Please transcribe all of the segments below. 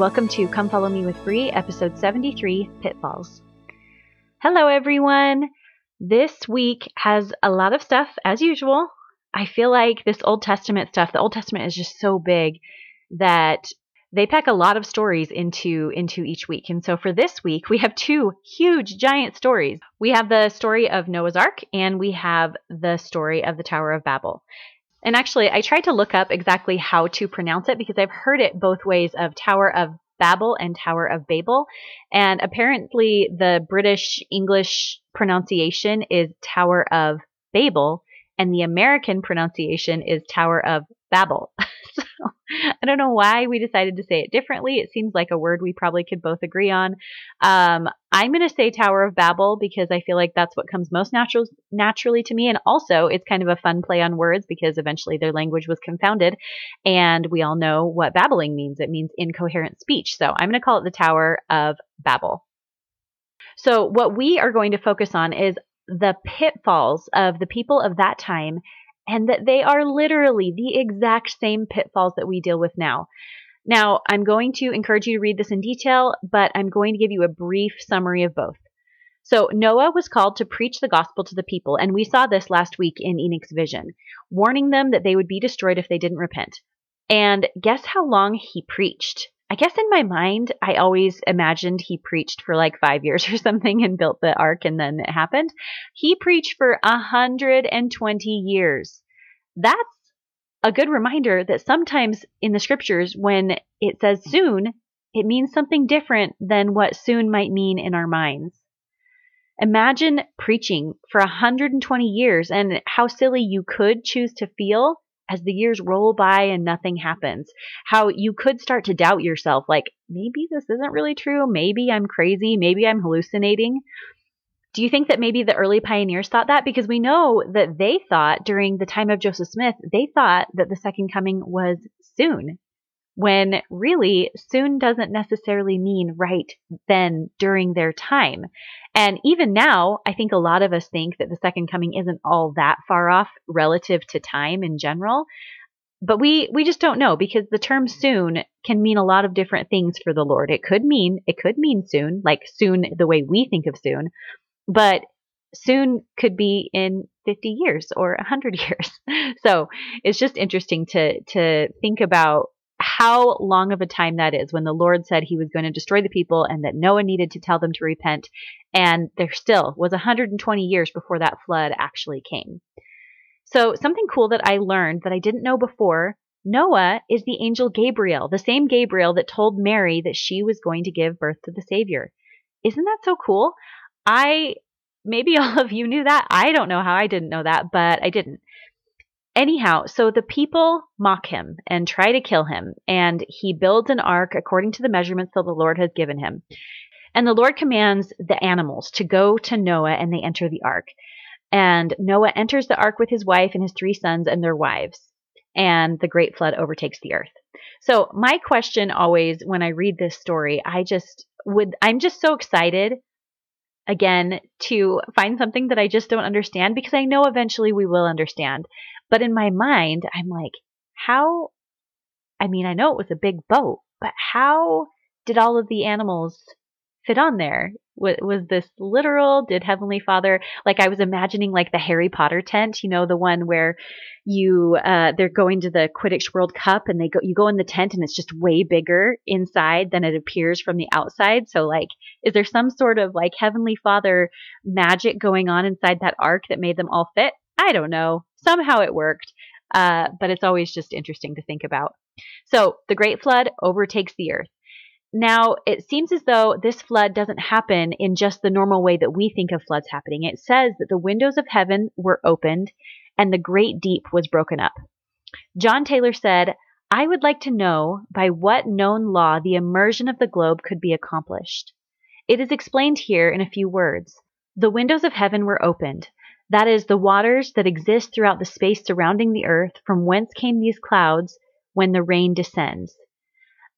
welcome to Come Follow Me with Bree, episode 73 Pitfalls. Hello, everyone. This week has a lot of stuff, as usual. I feel like this Old Testament stuff, the Old Testament is just so big that they pack a lot of stories into into each week. And so for this week, we have two huge giant stories. We have the story of Noah's Ark and we have the story of the Tower of Babel. And actually, I tried to look up exactly how to pronounce it because I've heard it both ways of Tower of Babel and Tower of Babel. And apparently, the British English pronunciation is Tower of Babel, and the American pronunciation is Tower of Babel. so I don't know why we decided to say it differently. It seems like a word we probably could both agree on. Um, I'm going to say Tower of Babel because I feel like that's what comes most natural, naturally to me. And also, it's kind of a fun play on words because eventually their language was confounded. And we all know what babbling means it means incoherent speech. So I'm going to call it the Tower of Babel. So, what we are going to focus on is the pitfalls of the people of that time and that they are literally the exact same pitfalls that we deal with now. Now, I'm going to encourage you to read this in detail, but I'm going to give you a brief summary of both. So, Noah was called to preach the gospel to the people, and we saw this last week in Enoch's vision, warning them that they would be destroyed if they didn't repent. And guess how long he preached? I guess in my mind, I always imagined he preached for like five years or something and built the ark and then it happened. He preached for 120 years. That's a good reminder that sometimes in the scriptures, when it says soon, it means something different than what soon might mean in our minds. Imagine preaching for 120 years and how silly you could choose to feel as the years roll by and nothing happens. How you could start to doubt yourself like, maybe this isn't really true. Maybe I'm crazy. Maybe I'm hallucinating. Do you think that maybe the early pioneers thought that? Because we know that they thought during the time of Joseph Smith, they thought that the second coming was soon when really soon doesn't necessarily mean right then during their time. And even now, I think a lot of us think that the second coming isn't all that far off relative to time in general. But we, we just don't know because the term soon can mean a lot of different things for the Lord. It could mean, it could mean soon, like soon the way we think of soon, but soon could be in 50 years or 100 years. So it's just interesting to, to think about how long of a time that is when the Lord said he was going to destroy the people and that Noah needed to tell them to repent. And there still was 120 years before that flood actually came. So, something cool that I learned that I didn't know before Noah is the angel Gabriel, the same Gabriel that told Mary that she was going to give birth to the Savior. Isn't that so cool? I maybe all of you knew that. I don't know how I didn't know that, but I didn't. Anyhow, so the people mock him and try to kill him, and he builds an ark according to the measurements that the Lord has given him. And the Lord commands the animals to go to Noah and they enter the ark. And Noah enters the ark with his wife and his three sons and their wives. And the great flood overtakes the earth. So, my question always when I read this story, I just would, I'm just so excited again to find something that I just don't understand because I know eventually we will understand. But in my mind, I'm like, how? I mean, I know it was a big boat, but how did all of the animals fit on there? Was, was this literal? Did Heavenly Father, like I was imagining like the Harry Potter tent, you know, the one where you, uh, they're going to the Quidditch World Cup and they go, you go in the tent and it's just way bigger inside than it appears from the outside. So like, is there some sort of like Heavenly Father magic going on inside that ark that made them all fit? I don't know. Somehow it worked. Uh, but it's always just interesting to think about. So the Great Flood overtakes the earth. Now, it seems as though this flood doesn't happen in just the normal way that we think of floods happening. It says that the windows of heaven were opened and the great deep was broken up. John Taylor said, I would like to know by what known law the immersion of the globe could be accomplished. It is explained here in a few words. The windows of heaven were opened. That is, the waters that exist throughout the space surrounding the earth, from whence came these clouds when the rain descends.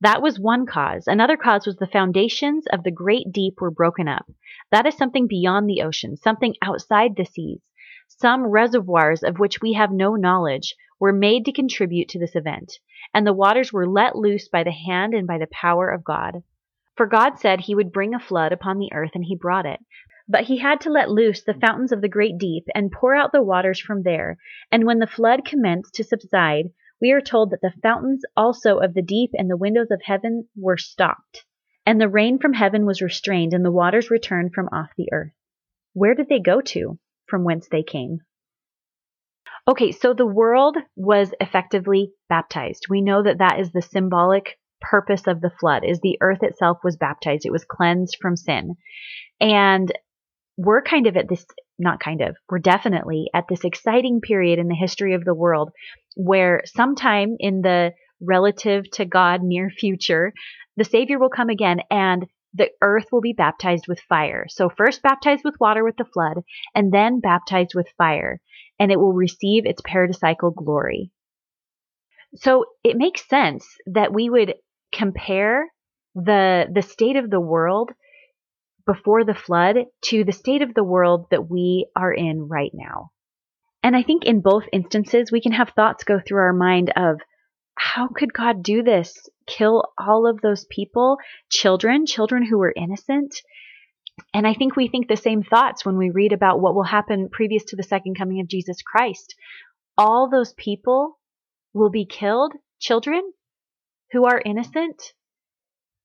That was one cause. Another cause was the foundations of the great deep were broken up. That is something beyond the ocean, something outside the seas. Some reservoirs of which we have no knowledge were made to contribute to this event. and the waters were let loose by the hand and by the power of God. For God said he would bring a flood upon the earth, and he brought it. But he had to let loose the fountains of the great deep and pour out the waters from there. And when the flood commenced to subside, we are told that the fountains also of the deep and the windows of heaven were stopped. And the rain from heaven was restrained, and the waters returned from off the earth. Where did they go to? From whence they came. Okay, so the world was effectively baptized. We know that that is the symbolic purpose of the flood is the earth itself was baptized. It was cleansed from sin. And we're kind of at this not kind of, we're definitely at this exciting period in the history of the world where sometime in the relative to God near future, the Savior will come again and the earth will be baptized with fire. So, first baptized with water with the flood, and then baptized with fire, and it will receive its paradisical glory. So, it makes sense that we would compare the, the state of the world before the flood to the state of the world that we are in right now. And I think in both instances, we can have thoughts go through our mind of how could God do this? Kill all of those people, children, children who were innocent? And I think we think the same thoughts when we read about what will happen previous to the second coming of Jesus Christ. All those people will be killed, children who are innocent.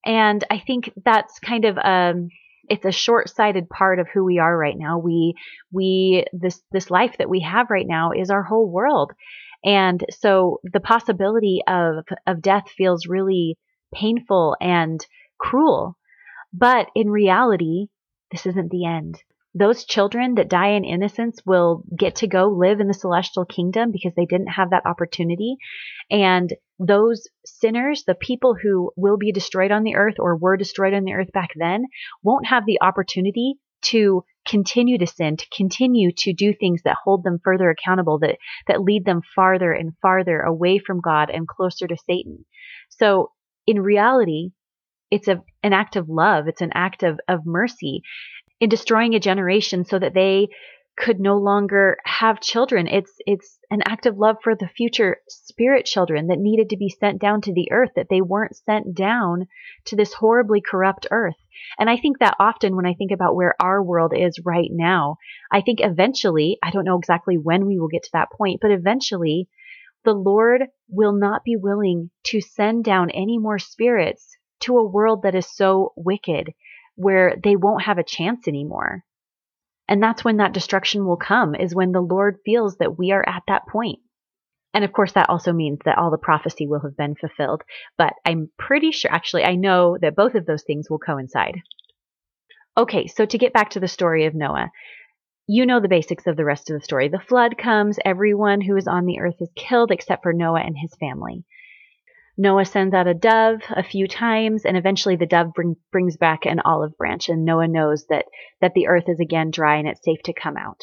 And I think that's kind of um, it's a short-sighted part of who we are right now. We we this this life that we have right now is our whole world. And so the possibility of of death feels really painful and cruel. But in reality, this isn't the end those children that die in innocence will get to go live in the celestial kingdom because they didn't have that opportunity. And those sinners, the people who will be destroyed on the earth or were destroyed on the earth back then, won't have the opportunity to continue to sin, to continue to do things that hold them further accountable, that, that lead them farther and farther away from God and closer to Satan. So in reality, it's a, an act of love. It's an act of, of mercy in destroying a generation so that they could no longer have children. It's it's an act of love for the future spirit children that needed to be sent down to the earth that they weren't sent down to this horribly corrupt earth. And I think that often when I think about where our world is right now, I think eventually, I don't know exactly when we will get to that point, but eventually the Lord will not be willing to send down any more spirits to a world that is so wicked where they won't have a chance anymore. And that's when that destruction will come, is when the Lord feels that we are at that point. And of course, that also means that all the prophecy will have been fulfilled. But I'm pretty sure, actually, I know that both of those things will coincide. Okay, so to get back to the story of Noah, you know the basics of the rest of the story. The flood comes, everyone who is on the earth is killed except for Noah and his family. Noah sends out a dove a few times, and eventually the dove bring, brings back an olive branch, and Noah knows that that the earth is again dry and it's safe to come out.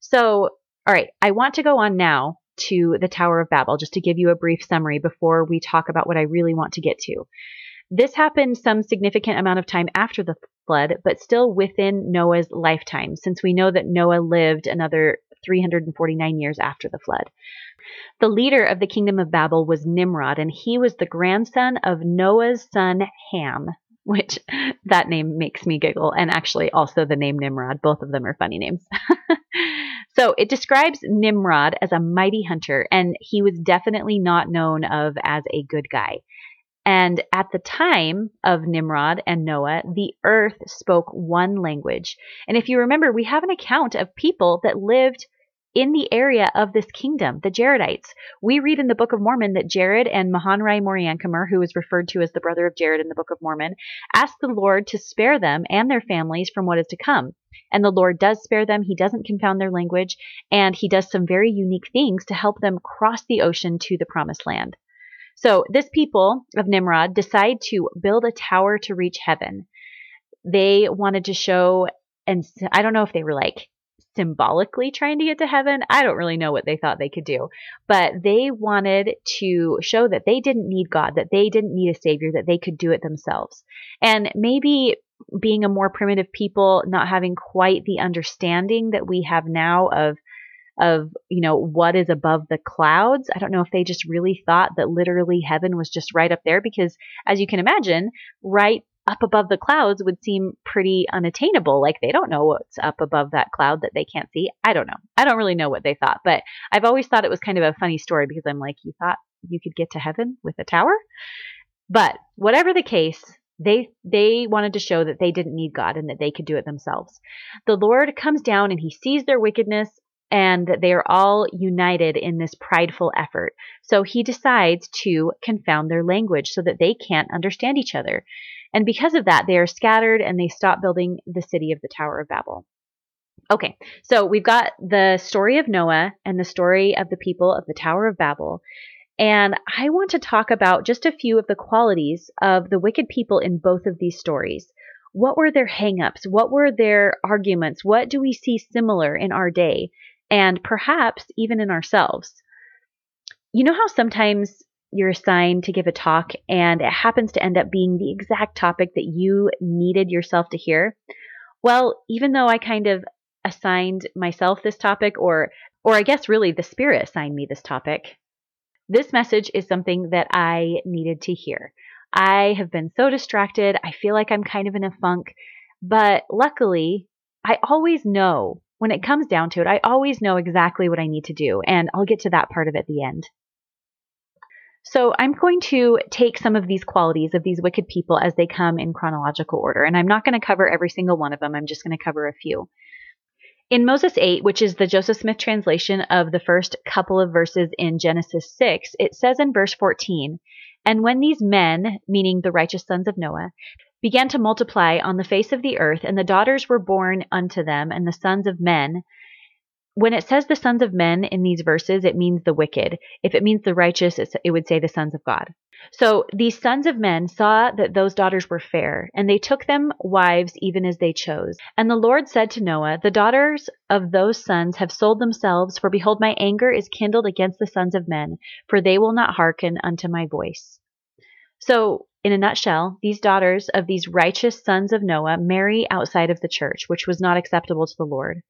So, all right, I want to go on now to the Tower of Babel, just to give you a brief summary before we talk about what I really want to get to. This happened some significant amount of time after the flood, but still within Noah's lifetime, since we know that Noah lived another 349 years after the flood. The leader of the kingdom of Babel was Nimrod, and he was the grandson of Noah's son Ham, which that name makes me giggle, and actually also the name Nimrod. Both of them are funny names. so it describes Nimrod as a mighty hunter, and he was definitely not known of as a good guy. And at the time of Nimrod and Noah, the earth spoke one language. And if you remember, we have an account of people that lived in the area of this kingdom, the Jaredites. We read in the Book of Mormon that Jared and Mahonri Moriancumer, who is referred to as the brother of Jared in the Book of Mormon, asked the Lord to spare them and their families from what is to come. And the Lord does spare them. He doesn't confound their language, and he does some very unique things to help them cross the ocean to the promised land. So this people of Nimrod decide to build a tower to reach heaven. They wanted to show, and I don't know if they were like symbolically trying to get to heaven. I don't really know what they thought they could do, but they wanted to show that they didn't need God, that they didn't need a savior, that they could do it themselves. And maybe being a more primitive people, not having quite the understanding that we have now of of, you know, what is above the clouds. I don't know if they just really thought that literally heaven was just right up there because as you can imagine, right up above the clouds would seem pretty unattainable. Like they don't know what's up above that cloud that they can't see. I don't know. I don't really know what they thought, but I've always thought it was kind of a funny story because I'm like, you thought you could get to heaven with a tower? But whatever the case, they they wanted to show that they didn't need God and that they could do it themselves. The Lord comes down and he sees their wickedness and they are all united in this prideful effort. So he decides to confound their language so that they can't understand each other. And because of that, they are scattered and they stop building the city of the Tower of Babel. Okay, so we've got the story of Noah and the story of the people of the Tower of Babel. And I want to talk about just a few of the qualities of the wicked people in both of these stories. What were their hangups? What were their arguments? What do we see similar in our day? And perhaps even in ourselves. You know how sometimes you're assigned to give a talk and it happens to end up being the exact topic that you needed yourself to hear? Well, even though I kind of assigned myself this topic or or I guess really the spirit assigned me this topic, this message is something that I needed to hear. I have been so distracted. I feel like I'm kind of in a funk, but luckily, I always know when it comes down to it, I always know exactly what I need to do, and I'll get to that part of it at the end. So I'm going to take some of these qualities of these wicked people as they come in chronological order, and I'm not going to cover every single one of them. I'm just going to cover a few. In Moses 8, which is the Joseph Smith translation of the first couple of verses in Genesis 6, it says in verse 14, And when these men, meaning the righteous sons of Noah, began to multiply on the face of the earth, and the daughters were born unto them, and the sons of men, when it says the sons of men in these verses, it means the wicked. If it means the righteous, it would say the sons of God. So these sons of men saw that those daughters were fair, and they took them wives even as they chose. And the Lord said to Noah, The daughters of those sons have sold themselves, for behold, my anger is kindled against the sons of men, for they will not hearken unto my voice. So in a nutshell, these daughters of these righteous sons of Noah marry outside of the church, which was not acceptable to the Lord.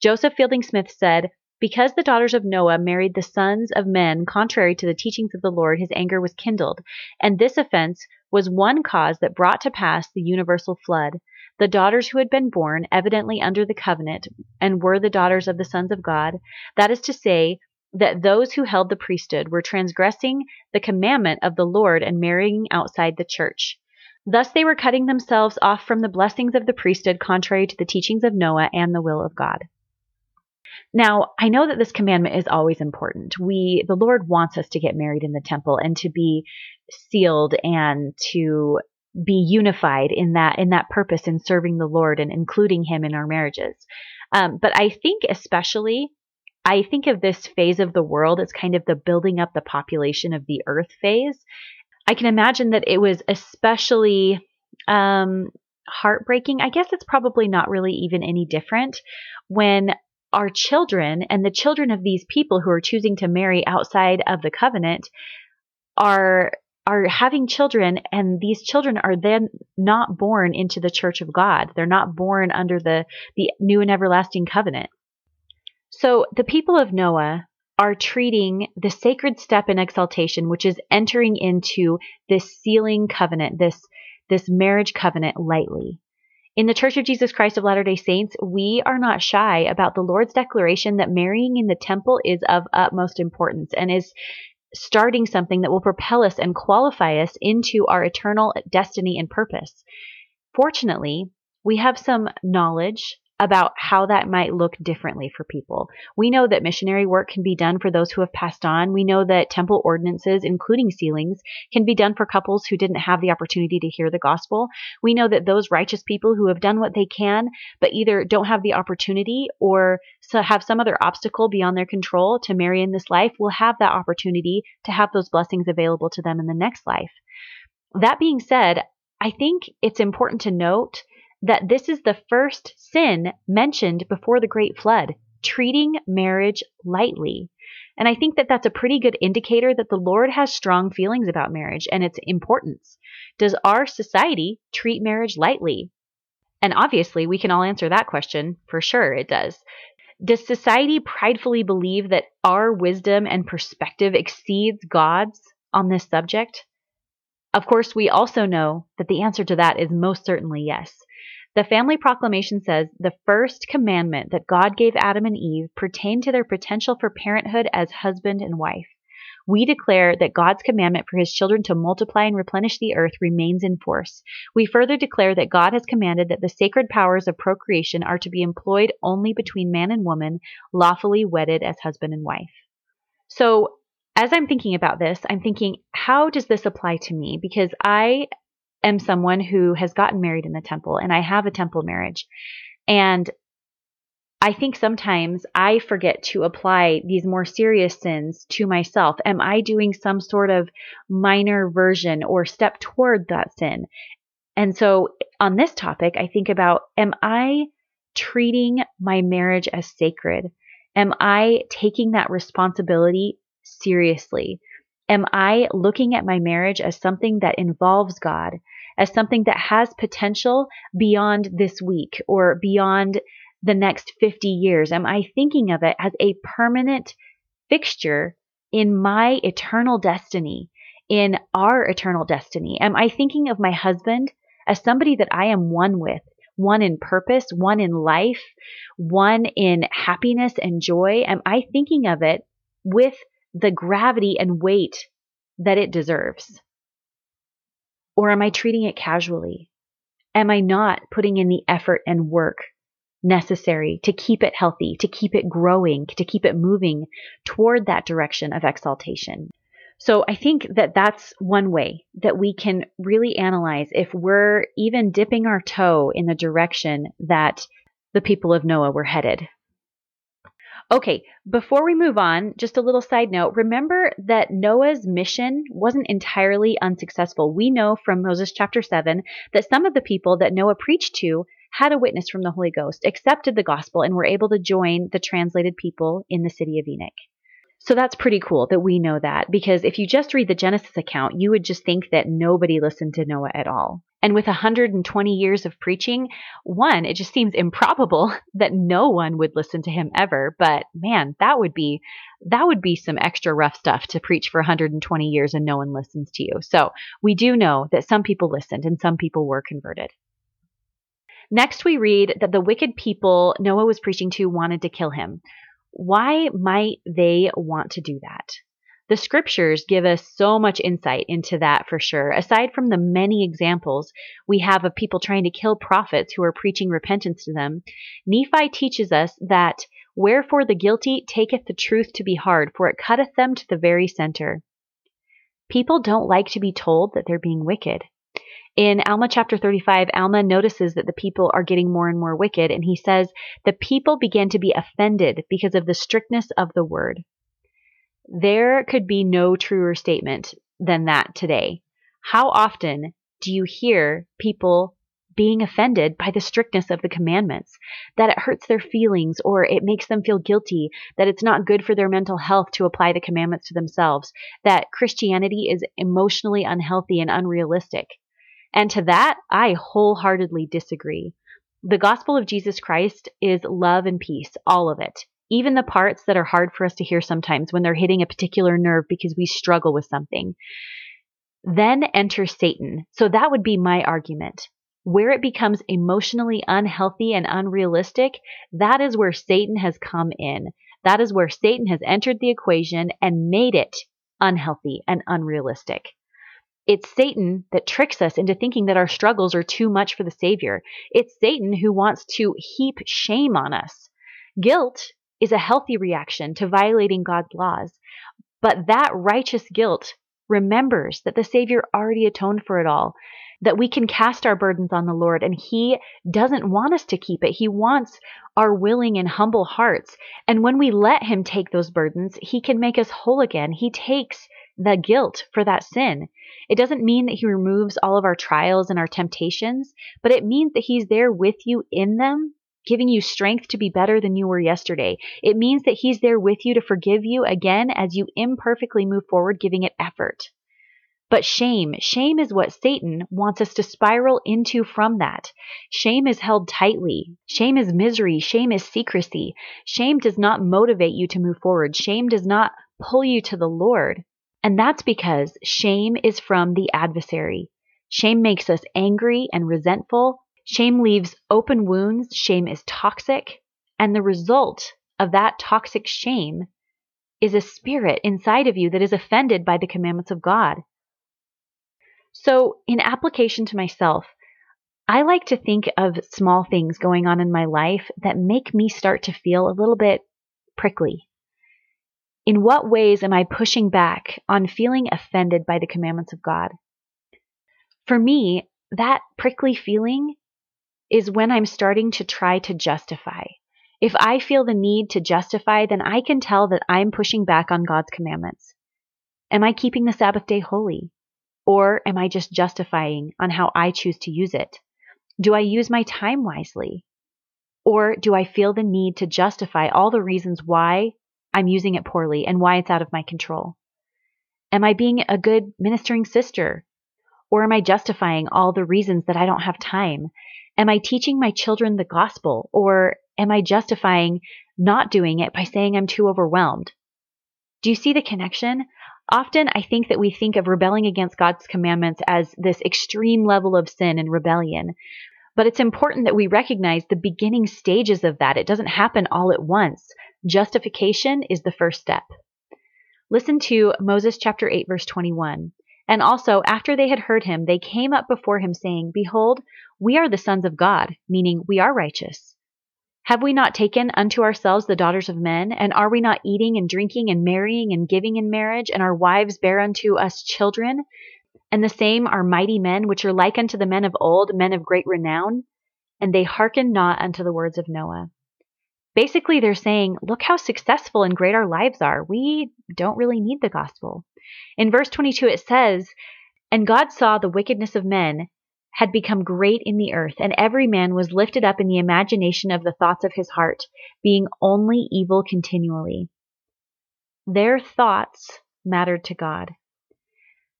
Joseph Fielding Smith said, because the daughters of Noah married the sons of men contrary to the teachings of the Lord, his anger was kindled. And this offense was one cause that brought to pass the universal flood. The daughters who had been born, evidently under the covenant, and were the daughters of the sons of God, that is to say, that those who held the priesthood were transgressing the commandment of the Lord and marrying outside the church. Thus they were cutting themselves off from the blessings of the priesthood contrary to the teachings of Noah and the will of God. Now, I know that this commandment is always important. We the Lord wants us to get married in the temple and to be sealed and to be unified in that in that purpose in serving the Lord and including him in our marriages. Um, but I think especially I think of this phase of the world as kind of the building up the population of the earth phase. I can imagine that it was especially um, heartbreaking. I guess it's probably not really even any different when our children and the children of these people who are choosing to marry outside of the covenant are are having children and these children are then not born into the church of God. They're not born under the the new and everlasting covenant. So the people of Noah are treating the sacred step in exaltation, which is entering into this sealing covenant, this, this marriage covenant lightly. In the Church of Jesus Christ of Latter day Saints, we are not shy about the Lord's declaration that marrying in the temple is of utmost importance and is starting something that will propel us and qualify us into our eternal destiny and purpose. Fortunately, we have some knowledge about how that might look differently for people. We know that missionary work can be done for those who have passed on. We know that temple ordinances, including sealings, can be done for couples who didn't have the opportunity to hear the gospel. We know that those righteous people who have done what they can, but either don't have the opportunity or have some other obstacle beyond their control to marry in this life will have that opportunity to have those blessings available to them in the next life. That being said, I think it's important to note that this is the first sin mentioned before the great flood, treating marriage lightly. And I think that that's a pretty good indicator that the Lord has strong feelings about marriage and its importance. Does our society treat marriage lightly? And obviously, we can all answer that question. For sure, it does. Does society pridefully believe that our wisdom and perspective exceeds God's on this subject? Of course, we also know that the answer to that is most certainly yes. The family proclamation says the first commandment that God gave Adam and Eve pertained to their potential for parenthood as husband and wife. We declare that God's commandment for his children to multiply and replenish the earth remains in force. We further declare that God has commanded that the sacred powers of procreation are to be employed only between man and woman, lawfully wedded as husband and wife. So, as I'm thinking about this, I'm thinking, how does this apply to me? Because I am someone who has gotten married in the temple and I have a temple marriage. And I think sometimes I forget to apply these more serious sins to myself. Am I doing some sort of minor version or step toward that sin? And so on this topic, I think about am I treating my marriage as sacred? Am I taking that responsibility seriously? Am I looking at my marriage as something that involves God, as something that has potential beyond this week or beyond the next 50 years? Am I thinking of it as a permanent fixture in my eternal destiny, in our eternal destiny? Am I thinking of my husband as somebody that I am one with, one in purpose, one in life, one in happiness and joy? Am I thinking of it with the gravity and weight that it deserves? Or am I treating it casually? Am I not putting in the effort and work necessary to keep it healthy, to keep it growing, to keep it moving toward that direction of exaltation? So I think that that's one way that we can really analyze if we're even dipping our toe in the direction that the people of Noah were headed. Okay, before we move on, just a little side note. Remember that Noah's mission wasn't entirely unsuccessful. We know from Moses chapter 7 that some of the people that Noah preached to had a witness from the Holy Ghost, accepted the gospel, and were able to join the translated people in the city of Enoch. So that's pretty cool that we know that because if you just read the Genesis account, you would just think that nobody listened to Noah at all. And with 120 years of preaching, one, it just seems improbable that no one would listen to him ever. But man, that would be that would be some extra rough stuff to preach for 120 years and no one listens to you. So we do know that some people listened and some people were converted. Next, we read that the wicked people Noah was preaching to wanted to kill him. Why might they want to do that? The scriptures give us so much insight into that for sure. Aside from the many examples we have of people trying to kill prophets who are preaching repentance to them, Nephi teaches us that wherefore the guilty taketh the truth to be hard, for it cutteth them to the very center. People don't like to be told that they're being wicked. In Alma chapter 35, Alma notices that the people are getting more and more wicked, and he says, The people began to be offended because of the strictness of the word. There could be no truer statement than that today. How often do you hear people being offended by the strictness of the commandments, that it hurts their feelings or it makes them feel guilty, that it's not good for their mental health to apply the commandments to themselves, that Christianity is emotionally unhealthy and unrealistic. And to that, I wholeheartedly disagree. The gospel of Jesus Christ is love and peace, all of it. Even the parts that are hard for us to hear sometimes when they're hitting a particular nerve because we struggle with something. Then enters Satan. So that would be my argument. Where it becomes emotionally unhealthy and unrealistic, that is where Satan has come in. That is where Satan has entered the equation and made it unhealthy and unrealistic. It's Satan that tricks us into thinking that our struggles are too much for the Savior. It's Satan who wants to heap shame on us. Guilt is a healthy reaction to violating God's laws, but that righteous guilt remembers that the Savior already atoned for it all, that we can cast our burdens on the Lord, and He doesn't want us to keep it. He wants our willing and humble hearts. And when we let Him take those burdens, He can make us whole again. He takes the guilt for that sin. It doesn't mean that He removes all of our trials and our temptations, but it means that He's there with you in them, giving you strength to be better than you were yesterday. It means that He's there with you to forgive you again as you imperfectly move forward, giving it effort. But shame, shame is what Satan wants us to spiral into from that. Shame is held tightly. Shame is misery. Shame is secrecy. Shame does not motivate you to move forward. Shame does not pull you to the Lord. And that's because shame is from the adversary. Shame makes us angry and resentful. Shame leaves open wounds. Shame is toxic. And the result of that toxic shame is a spirit inside of you that is offended by the commandments of God. So, in application to myself, I like to think of small things going on in my life that make me start to feel a little bit prickly. In what ways am I pushing back on feeling offended by the commandments of God? For me, that prickly feeling is when I'm starting to try to justify. If I feel the need to justify, then I can tell that I'm pushing back on God's commandments. Am I keeping the Sabbath day holy? Or am I just justifying on how I choose to use it? Do I use my time wisely? Or do I feel the need to justify all the reasons why I'm using it poorly and why it's out of my control? Am I being a good ministering sister? Or am I justifying all the reasons that I don't have time? Am I teaching my children the gospel? Or am I justifying not doing it by saying I'm too overwhelmed? Do you see the connection? Often, I think that we think of rebelling against God's commandments as this extreme level of sin and rebellion. But it's important that we recognize the beginning stages of that. It doesn't happen all at once. Justification is the first step. Listen to Moses chapter 8, verse 21. And also, after they had heard him, they came up before him, saying, Behold, we are the sons of God, meaning we are righteous. Have we not taken unto ourselves the daughters of men? And are we not eating and drinking and marrying and giving in marriage? And our wives bear unto us children? And the same are mighty men, which are like unto the men of old, men of great renown? And they hearken not unto the words of Noah. Basically, they're saying, look how successful and great our lives are. We don't really need the gospel. In verse 22, it says, And God saw the wickedness of men had become great in the earth, and every man was lifted up in the imagination of the thoughts of his heart, being only evil continually. Their thoughts mattered to God.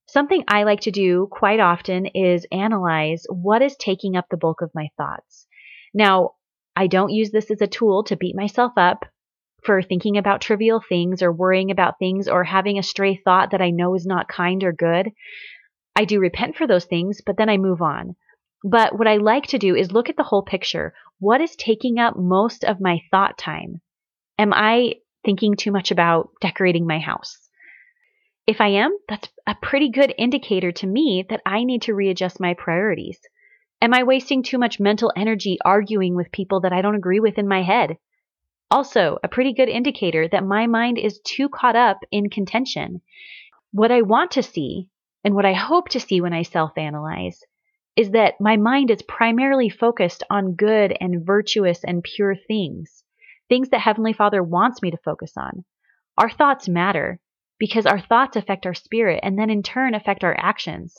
Something I like to do quite often is analyze what is taking up the bulk of my thoughts. Now, I don't use this as a tool to beat myself up for thinking about trivial things or worrying about things or having a stray thought that I know is not kind or good. I do repent for those things, but then I move on. But what I like to do is look at the whole picture. What is taking up most of my thought time? Am I thinking too much about decorating my house? If I am, that's a pretty good indicator to me that I need to readjust my priorities. Am I wasting too much mental energy arguing with people that I don't agree with in my head? Also, a pretty good indicator that my mind is too caught up in contention. What I want to see and what I hope to see when I self analyze is that my mind is primarily focused on good and virtuous and pure things, things that Heavenly Father wants me to focus on. Our thoughts matter because our thoughts affect our spirit and then in turn affect our actions.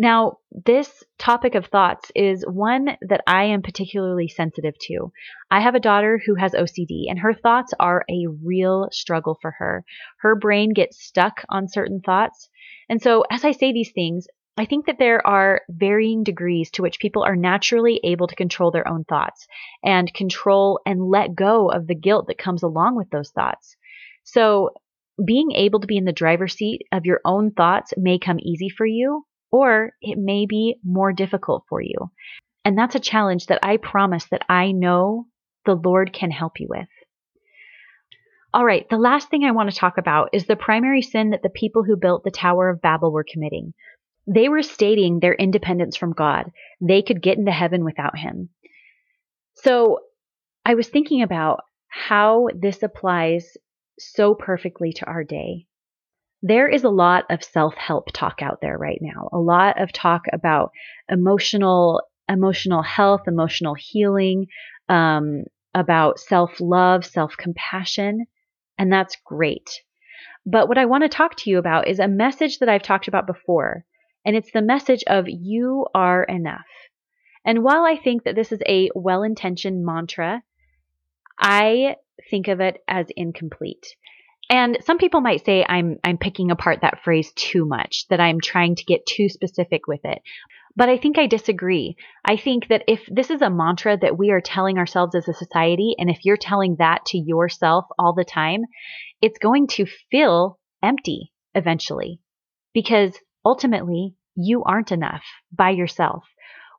Now, this topic of thoughts is one that I am particularly sensitive to. I have a daughter who has OCD, and her thoughts are a real struggle for her. Her brain gets stuck on certain thoughts, and so, as I say these things, I think that there are varying degrees to which people are naturally able to control their own thoughts and control and let go of the guilt that comes along with those thoughts. So, being able to be in the driver's seat of your own thoughts may come easy for you, or it may be more difficult for you. And that's a challenge that I promise that I know the Lord can help you with. All right, the last thing I want to talk about is the primary sin that the people who built the Tower of Babel were committing. They were stating their independence from God. They could get into heaven without Him. So I was thinking about how this applies so perfectly to our day. There is a lot of self help talk out there right now, a lot of talk about emotional emotional health, emotional healing, um, about self love, self compassion and that's great. But what I want to talk to you about is a message that I've talked about before, and it's the message of you are enough. And while I think that this is a well intentioned mantra, I think of it as incomplete. And some people might say I'm I'm picking apart that phrase too much, that I'm trying to get too specific with it. But I think I disagree. I think that if this is a mantra that we are telling ourselves as a society, and if you're telling that to yourself all the time, it's going to feel empty eventually because ultimately you aren't enough by yourself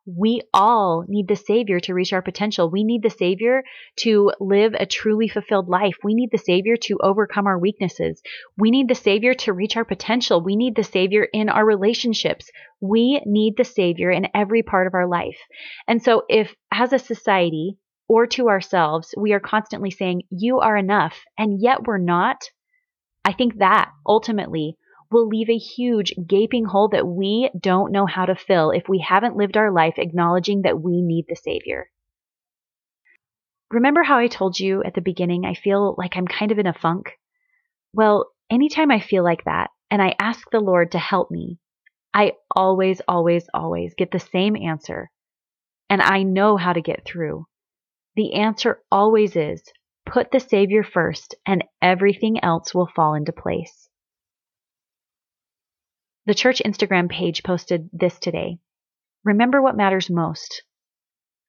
we all need the Savior to reach our potential. We need the Savior to live a truly fulfilled life. We need the Savior to overcome our weaknesses. We need the Savior to reach our potential. We need the Savior in our relationships. We need the Savior in every part of our life. And so, if as a society or to ourselves, we are constantly saying, You are enough, and yet we're not, I think that ultimately will leave a huge gaping hole that we don't know how to fill if we haven't lived our life acknowledging that we need the Savior. Remember how I told you at the beginning I feel like I'm kind of in a funk? Well, anytime I feel like that and I ask the Lord to help me, I always, always, always get the same answer. And I know how to get through. The answer always is put the Savior first, and everything else will fall into place. The church Instagram page posted this today. Remember what matters most.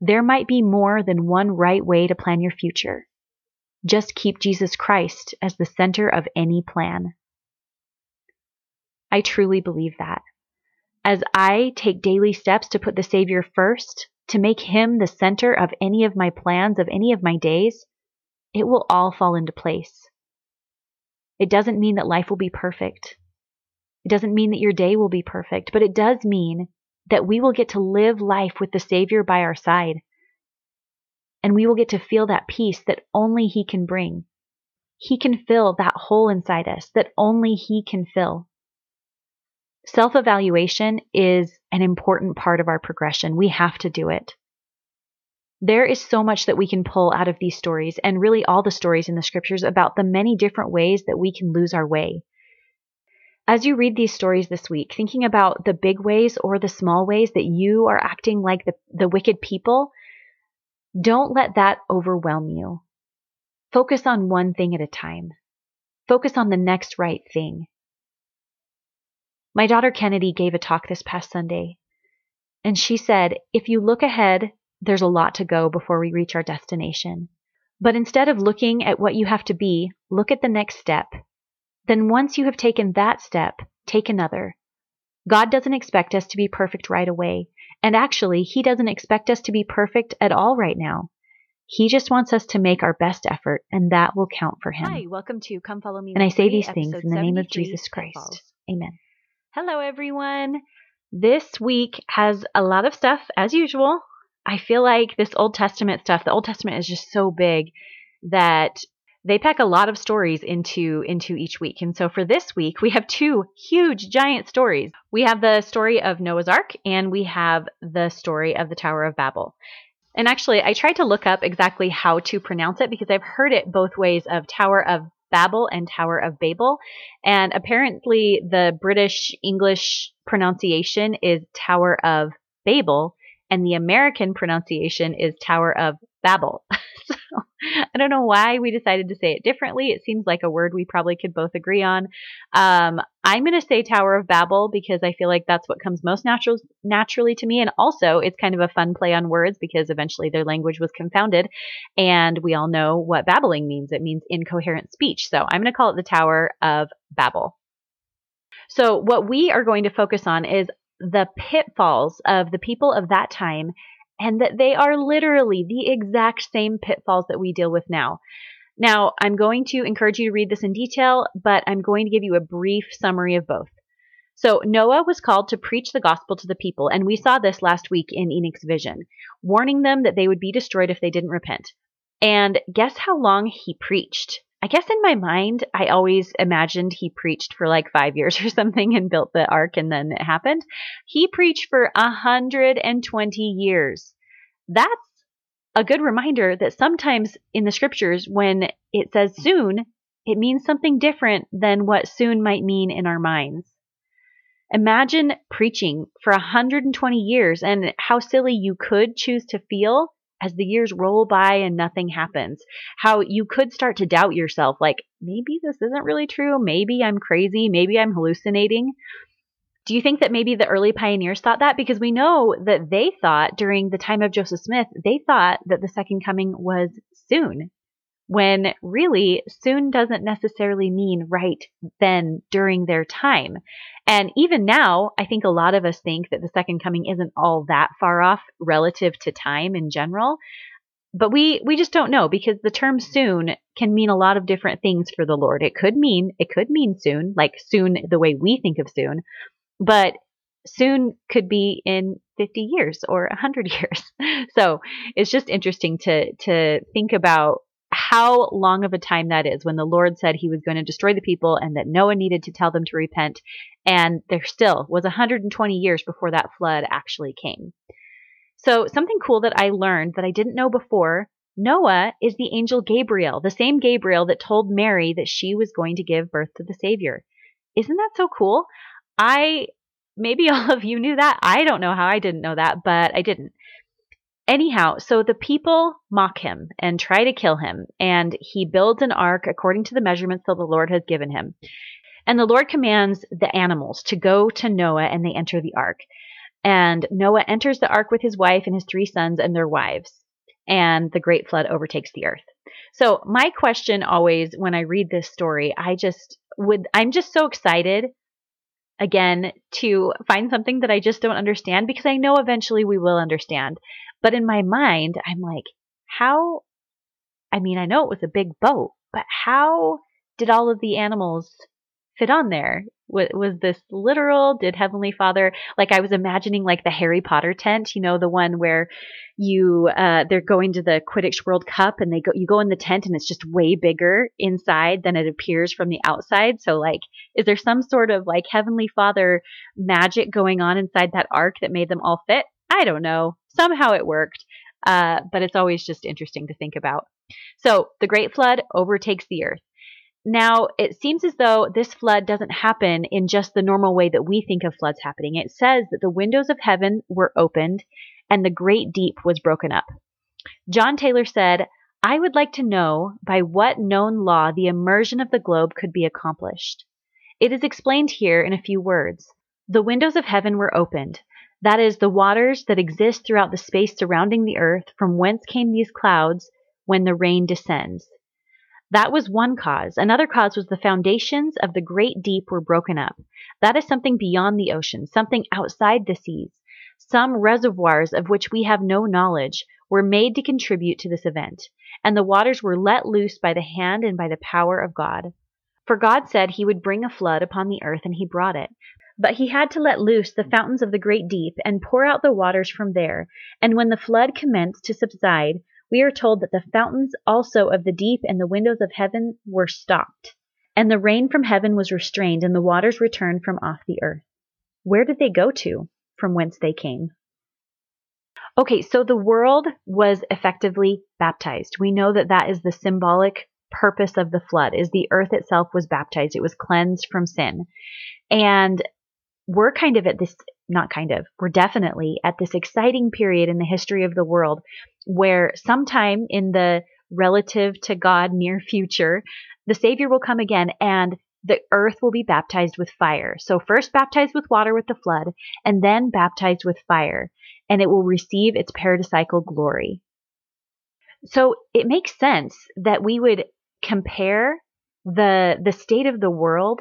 There might be more than one right way to plan your future. Just keep Jesus Christ as the center of any plan. I truly believe that. As I take daily steps to put the Savior first, to make Him the center of any of my plans, of any of my days, it will all fall into place. It doesn't mean that life will be perfect. It doesn't mean that your day will be perfect, but it does mean that we will get to live life with the Savior by our side. And we will get to feel that peace that only He can bring. He can fill that hole inside us that only He can fill. Self evaluation is an important part of our progression. We have to do it. There is so much that we can pull out of these stories, and really all the stories in the scriptures about the many different ways that we can lose our way. As you read these stories this week, thinking about the big ways or the small ways that you are acting like the, the wicked people, don't let that overwhelm you. Focus on one thing at a time. Focus on the next right thing. My daughter Kennedy gave a talk this past Sunday, and she said, if you look ahead, there's a lot to go before we reach our destination. But instead of looking at what you have to be, look at the next step then once you have taken that step, take another. God doesn't expect us to be perfect right away. And actually, He doesn't expect us to be perfect at all right now. He just wants us to make our best effort, and that will count for Him. Hi, welcome to Come Follow Me. And I say these things in the name of Jesus Christ. Amen. Hello, everyone. This week has a lot of stuff, as usual. I feel like this Old Testament stuff, the Old Testament is just so big that they pack a lot of stories into into each week. And so for this week, we have two huge giant stories. We have the story of Noah's Ark and we have the story of the Tower of Babel. And actually, I tried to look up exactly how to pronounce it because I've heard it both ways of Tower of Babel and Tower of Babel. And apparently, the British English pronunciation is Tower of Babel, and the American pronunciation is Tower of Babel. so I don't know why we decided to say it differently. It seems like a word we probably could both agree on. Um, I'm going to say Tower of Babel because I feel like that's what comes most natural, naturally to me. And also, it's kind of a fun play on words because eventually their language was confounded. And we all know what babbling means it means incoherent speech. So I'm going to call it the Tower of Babel. So, what we are going to focus on is the pitfalls of the people of that time and that they are literally the exact same pitfalls that we deal with now. Now, I'm going to encourage you to read this in detail, but I'm going to give you a brief summary of both. So, Noah was called to preach the gospel to the people, and we saw this last week in Enoch's vision, warning them that they would be destroyed if they didn't repent. And guess how long he preached? I guess in my mind, I always imagined he preached for like five years or something and built the ark and then it happened. He preached for 120 years. That's a good reminder that sometimes in the scriptures, when it says soon, it means something different than what soon might mean in our minds. Imagine preaching for 120 years and how silly you could choose to feel as the years roll by and nothing happens. How you could start to doubt yourself like, maybe this isn't really true. Maybe I'm crazy. Maybe I'm hallucinating. Do you think that maybe the early pioneers thought that? Because we know that they thought during the time of Joseph Smith, they thought that the second coming was soon, when really soon doesn't necessarily mean right then during their time. And even now, I think a lot of us think that the second coming isn't all that far off relative to time in general. But we, we just don't know because the term soon can mean a lot of different things for the Lord. It could mean, it could mean soon, like soon the way we think of soon, but soon could be in 50 years or 100 years. So it's just interesting to, to think about how long of a time that is when the Lord said he was going to destroy the people and that Noah needed to tell them to repent. And there still was 120 years before that flood actually came. So something cool that I learned that I didn't know before Noah is the angel Gabriel, the same Gabriel that told Mary that she was going to give birth to the Savior. Isn't that so cool? I maybe all of you knew that. I don't know how I didn't know that, but I didn't. Anyhow, so the people mock him and try to kill him, and he builds an ark according to the measurements that the Lord has given him. And the Lord commands the animals to go to Noah, and they enter the ark. And Noah enters the ark with his wife and his three sons and their wives, and the great flood overtakes the earth. So, my question always when I read this story, I just would, I'm just so excited again to find something that I just don't understand because I know eventually we will understand. But in my mind, I'm like, how? I mean, I know it was a big boat, but how did all of the animals fit on there? Was this literal? Did Heavenly Father, like I was imagining like the Harry Potter tent, you know, the one where you, uh, they're going to the Quidditch World Cup and they go, you go in the tent and it's just way bigger inside than it appears from the outside. So like, is there some sort of like Heavenly Father magic going on inside that ark that made them all fit? I don't know. Somehow it worked. Uh, but it's always just interesting to think about. So the Great Flood overtakes the earth. Now, it seems as though this flood doesn't happen in just the normal way that we think of floods happening. It says that the windows of heaven were opened and the great deep was broken up. John Taylor said, I would like to know by what known law the immersion of the globe could be accomplished. It is explained here in a few words. The windows of heaven were opened. That is, the waters that exist throughout the space surrounding the earth, from whence came these clouds when the rain descends. That was one cause. Another cause was the foundations of the great deep were broken up. That is something beyond the ocean, something outside the seas. Some reservoirs of which we have no knowledge were made to contribute to this event, and the waters were let loose by the hand and by the power of God. For God said he would bring a flood upon the earth, and he brought it. But he had to let loose the fountains of the great deep and pour out the waters from there. And when the flood commenced to subside, we are told that the fountains also of the deep and the windows of heaven were stopped, and the rain from heaven was restrained, and the waters returned from off the earth. Where did they go to? From whence they came. Okay, so the world was effectively baptized. We know that that is the symbolic purpose of the flood is the earth itself was baptized. It was cleansed from sin. And we're kind of at this not kind of, we're definitely at this exciting period in the history of the world where sometime in the relative to God near future, the Savior will come again and the earth will be baptized with fire. So, first baptized with water with the flood, and then baptized with fire, and it will receive its paradisical glory. So, it makes sense that we would compare the, the state of the world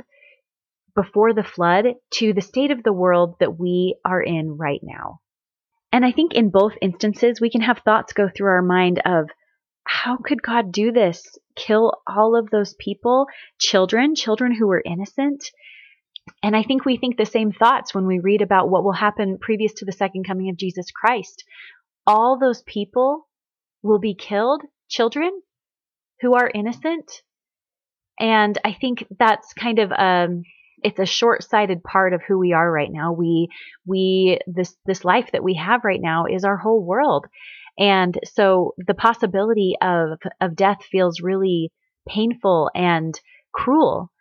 before the flood to the state of the world that we are in right now. And I think in both instances, we can have thoughts go through our mind of how could God do this? Kill all of those people, children, children who were innocent? And I think we think the same thoughts when we read about what will happen previous to the second coming of Jesus Christ. All those people will be killed, children who are innocent. And I think that's kind of um, it's a short-sighted part of who we are right now. We we this this life that we have right now is our whole world. And so the possibility of of death feels really painful and cruel.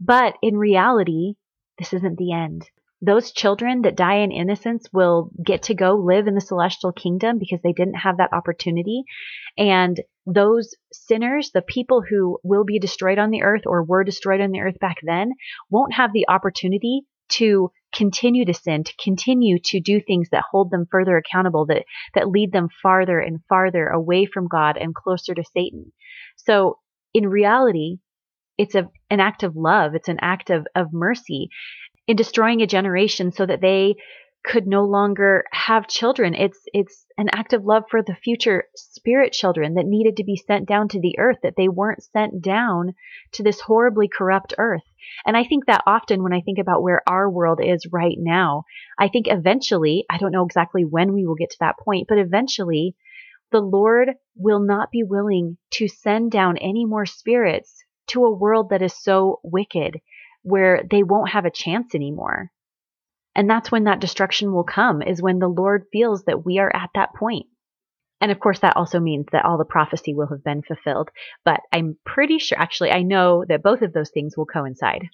But in reality, this isn't the end. those children that die in innocence will get to go live in the celestial kingdom because they didn't have that opportunity. And those sinners, the people who will be destroyed on the earth or were destroyed on the earth back then, won't have the opportunity to continue to sin, to continue to do things that hold them further accountable, that, that lead them farther and farther away from God and closer to Satan. So in reality, it's a, an act of love. It's an act of, of mercy in destroying a generation so that they could no longer have children. It's it's an act of love for the future spirit children that needed to be sent down to the earth that they weren't sent down to this horribly corrupt earth. And I think that often when I think about where our world is right now, I think eventually, I don't know exactly when we will get to that point, but eventually the Lord will not be willing to send down any more spirits to a world that is so wicked where they won't have a chance anymore. And that's when that destruction will come, is when the Lord feels that we are at that point. And of course, that also means that all the prophecy will have been fulfilled. But I'm pretty sure, actually, I know that both of those things will coincide.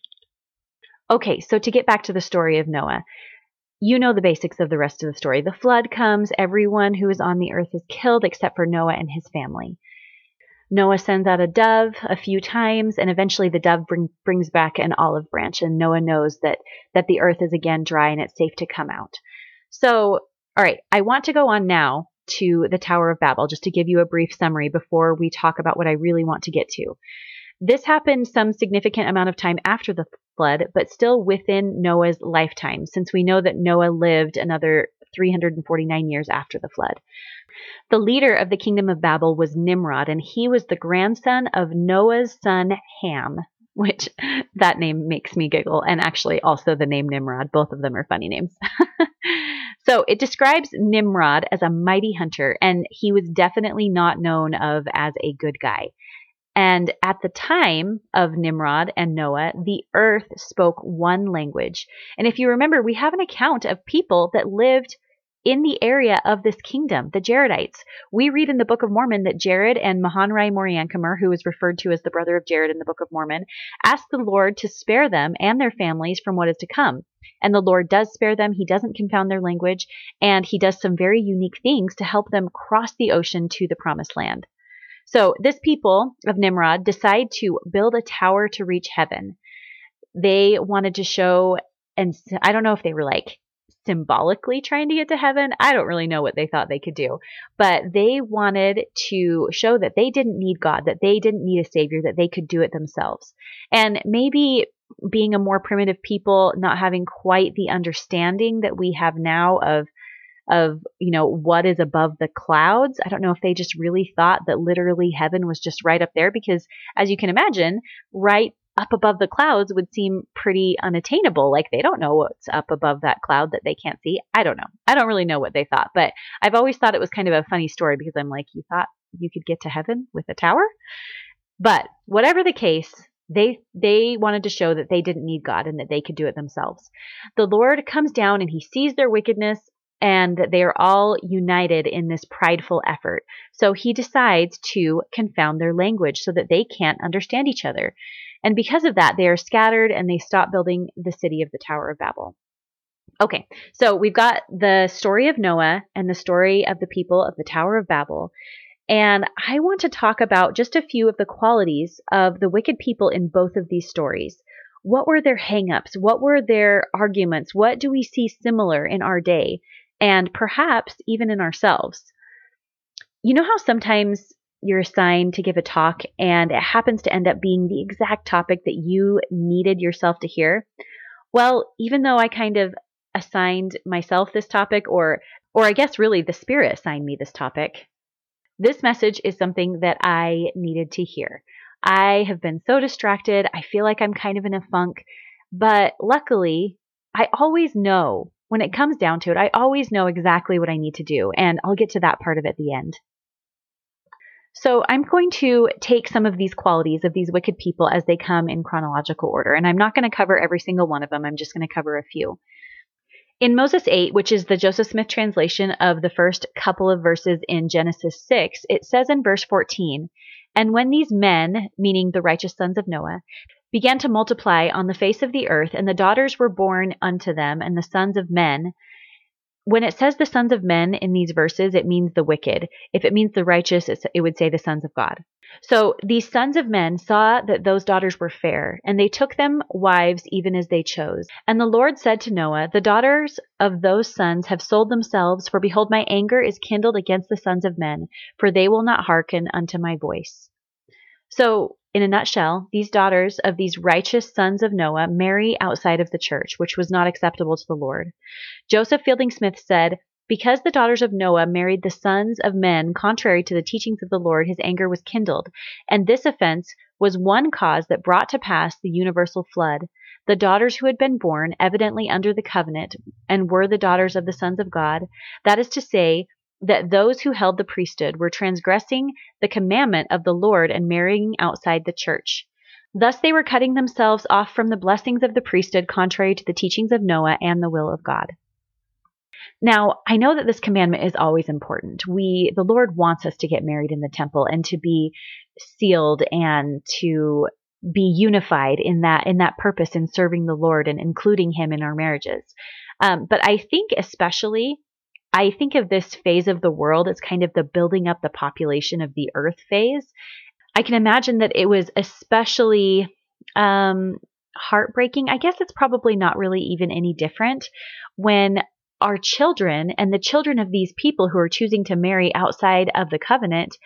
Okay, so to get back to the story of Noah, you know the basics of the rest of the story. The flood comes, everyone who is on the earth is killed except for Noah and his family. Noah sends out a dove a few times, and eventually the dove bring, brings back an olive branch, and Noah knows that that the earth is again dry and it's safe to come out. So, all right, I want to go on now to the Tower of Babel just to give you a brief summary before we talk about what I really want to get to. This happened some significant amount of time after the flood, but still within Noah's lifetime, since we know that Noah lived another 349 years after the flood. The leader of the kingdom of Babel was Nimrod, and he was the grandson of Noah's son Ham, which that name makes me giggle, and actually also the name Nimrod. Both of them are funny names. so it describes Nimrod as a mighty hunter, and he was definitely not known of as a good guy. And at the time of Nimrod and Noah, the earth spoke one language. And if you remember, we have an account of people that lived in the area of this kingdom, the Jaredites. We read in the Book of Mormon that Jared and Mahonri Moriancumer, who is referred to as the brother of Jared in the Book of Mormon, asked the Lord to spare them and their families from what is to come. And the Lord does spare them. He doesn't confound their language, and he does some very unique things to help them cross the ocean to the promised land. So this people of Nimrod decide to build a tower to reach heaven. They wanted to show, and I don't know if they were like symbolically trying to get to heaven. I don't really know what they thought they could do, but they wanted to show that they didn't need God, that they didn't need a savior, that they could do it themselves. And maybe being a more primitive people, not having quite the understanding that we have now of of you know what is above the clouds i don't know if they just really thought that literally heaven was just right up there because as you can imagine right up above the clouds would seem pretty unattainable. Like they don't know what's up above that cloud that they can't see. I don't know. I don't really know what they thought, but I've always thought it was kind of a funny story because I'm like, you thought you could get to heaven with a tower? But whatever the case, they they wanted to show that they didn't need God and that they could do it themselves. The Lord comes down and he sees their wickedness and they are all united in this prideful effort. So he decides to confound their language so that they can't understand each other. And because of that, they are scattered and they stop building the city of the Tower of Babel. Okay, so we've got the story of Noah and the story of the people of the Tower of Babel. And I want to talk about just a few of the qualities of the wicked people in both of these stories. What were their hangups? What were their arguments? What do we see similar in our day? And perhaps even in ourselves. You know how sometimes you're assigned to give a talk and it happens to end up being the exact topic that you needed yourself to hear, well, even though I kind of assigned myself this topic or or I guess really the spirit assigned me this topic, this message is something that I needed to hear. I have been so distracted. I feel like I'm kind of in a funk, but luckily, I always know when it comes down to it, I always know exactly what I need to do, and I'll get to that part of it at the end. So I'm going to take some of these qualities of these wicked people as they come in chronological order. And I'm not going to cover every single one of them. I'm just going to cover a few. In Moses 8, which is the Joseph Smith translation of the first couple of verses in Genesis 6, it says in verse 14, And when these men, meaning the righteous sons of Noah, began to multiply on the face of the earth, and the daughters were born unto them, and the sons of men. When it says the sons of men in these verses, it means the wicked. If it means the righteous, it would say the sons of God. So these sons of men saw that those daughters were fair, and they took them wives even as they chose. And the Lord said to Noah, The daughters of those sons have sold themselves, for behold, my anger is kindled against the sons of men, for they will not hearken unto my voice. So in a nutshell, these daughters of these righteous sons of Noah marry outside of the church, which was not acceptable to the Lord. Joseph Fielding Smith said, because the daughters of Noah married the sons of men contrary to the teachings of the Lord, his anger was kindled. And this offense was one cause that brought to pass the universal flood. The daughters who had been born, evidently under the covenant, and were the daughters of the sons of God, that is to say, that those who held the priesthood were transgressing the commandment of the Lord and marrying outside the church. Thus they were cutting themselves off from the blessings of the priesthood contrary to the teachings of Noah and the will of God. Now, I know that this commandment is always important. We the Lord wants us to get married in the temple and to be sealed and to be unified in that in that purpose in serving the Lord and including him in our marriages. Um, but I think especially I think of this phase of the world as kind of the building up the population of the earth phase. I can imagine that it was especially um, heartbreaking. I guess it's probably not really even any different when our children and the children of these people who are choosing to marry outside of the covenant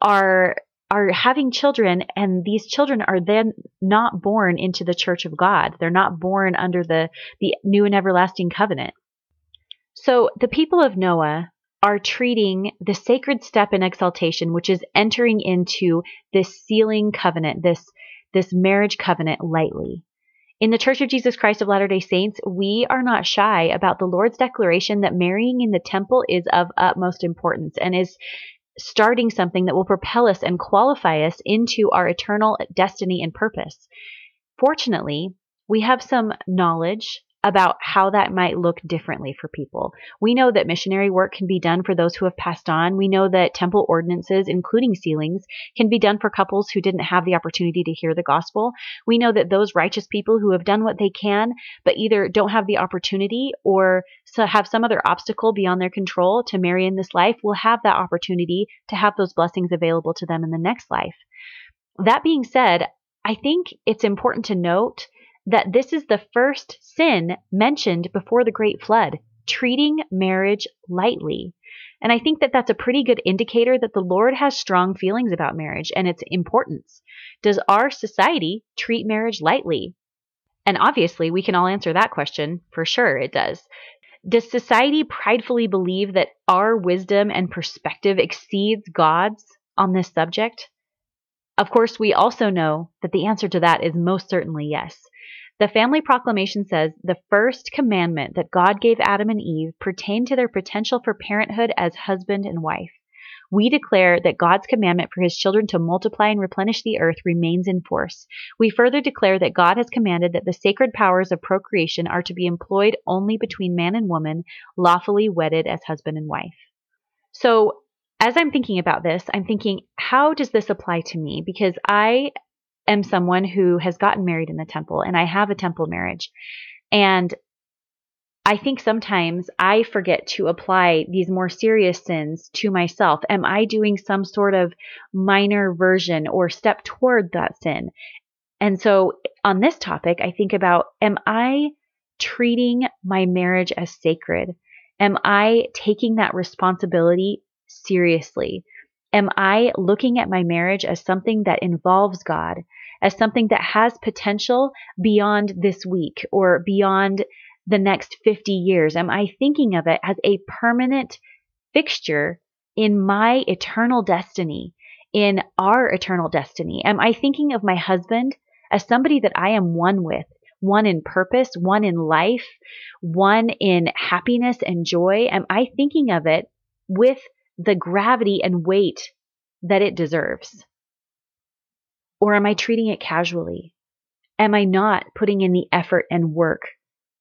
are are having children and these children are then not born into the church of God. They're not born under the the new and everlasting covenant. So the people of Noah are treating the sacred step in exaltation, which is entering into this sealing covenant, this, this marriage covenant lightly. In the Church of Jesus Christ of Latter day Saints, we are not shy about the Lord's declaration that marrying in the temple is of utmost importance and is starting something that will propel us and qualify us into our eternal destiny and purpose. Fortunately, we have some knowledge about how that might look differently for people. We know that missionary work can be done for those who have passed on. We know that temple ordinances, including sealings, can be done for couples who didn't have the opportunity to hear the gospel. We know that those righteous people who have done what they can, but either don't have the opportunity or have some other obstacle beyond their control to marry in this life will have that opportunity to have those blessings available to them in the next life. That being said, I think it's important to note that this is the first sin mentioned before the great flood, treating marriage lightly. And I think that that's a pretty good indicator that the Lord has strong feelings about marriage and its importance. Does our society treat marriage lightly? And obviously, we can all answer that question. For sure, it does. Does society pridefully believe that our wisdom and perspective exceeds God's on this subject? Of course, we also know that the answer to that is most certainly yes. The family proclamation says the first commandment that God gave Adam and Eve pertained to their potential for parenthood as husband and wife. We declare that God's commandment for his children to multiply and replenish the earth remains in force. We further declare that God has commanded that the sacred powers of procreation are to be employed only between man and woman, lawfully wedded as husband and wife. So, as I'm thinking about this, I'm thinking, how does this apply to me? Because I am someone who has gotten married in the temple and I have a temple marriage. And I think sometimes I forget to apply these more serious sins to myself. Am I doing some sort of minor version or step toward that sin? And so on this topic, I think about am I treating my marriage as sacred? Am I taking that responsibility seriously? Am I looking at my marriage as something that involves God, as something that has potential beyond this week or beyond the next 50 years? Am I thinking of it as a permanent fixture in my eternal destiny, in our eternal destiny? Am I thinking of my husband as somebody that I am one with? One in purpose, one in life, one in happiness and joy? Am I thinking of it with the gravity and weight that it deserves? Or am I treating it casually? Am I not putting in the effort and work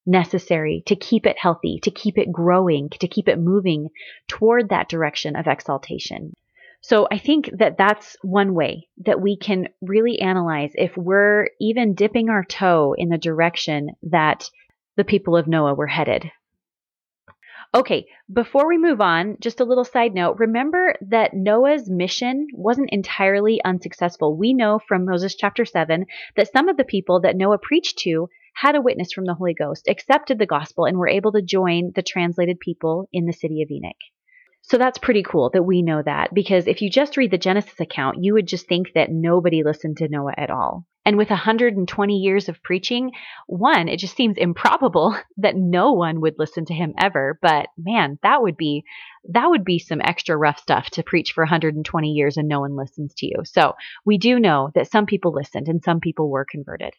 necessary to keep it healthy, to keep it growing, to keep it moving toward that direction of exaltation? So I think that that's one way that we can really analyze if we're even dipping our toe in the direction that the people of Noah were headed. Okay, before we move on, just a little side note. Remember that Noah's mission wasn't entirely unsuccessful. We know from Moses chapter 7 that some of the people that Noah preached to had a witness from the Holy Ghost, accepted the gospel, and were able to join the translated people in the city of Enoch. So that's pretty cool that we know that because if you just read the Genesis account, you would just think that nobody listened to Noah at all. And with 120 years of preaching, one, it just seems improbable that no one would listen to him ever, but man, that would be that would be some extra rough stuff to preach for 120 years and no one listens to you. So, we do know that some people listened and some people were converted.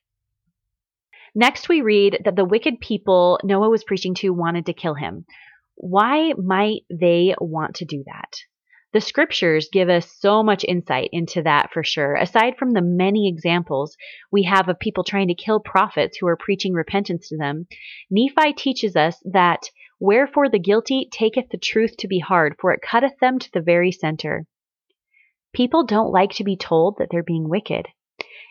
Next, we read that the wicked people Noah was preaching to wanted to kill him. Why might they want to do that? The scriptures give us so much insight into that for sure. Aside from the many examples we have of people trying to kill prophets who are preaching repentance to them, Nephi teaches us that wherefore the guilty taketh the truth to be hard, for it cutteth them to the very center. People don't like to be told that they're being wicked.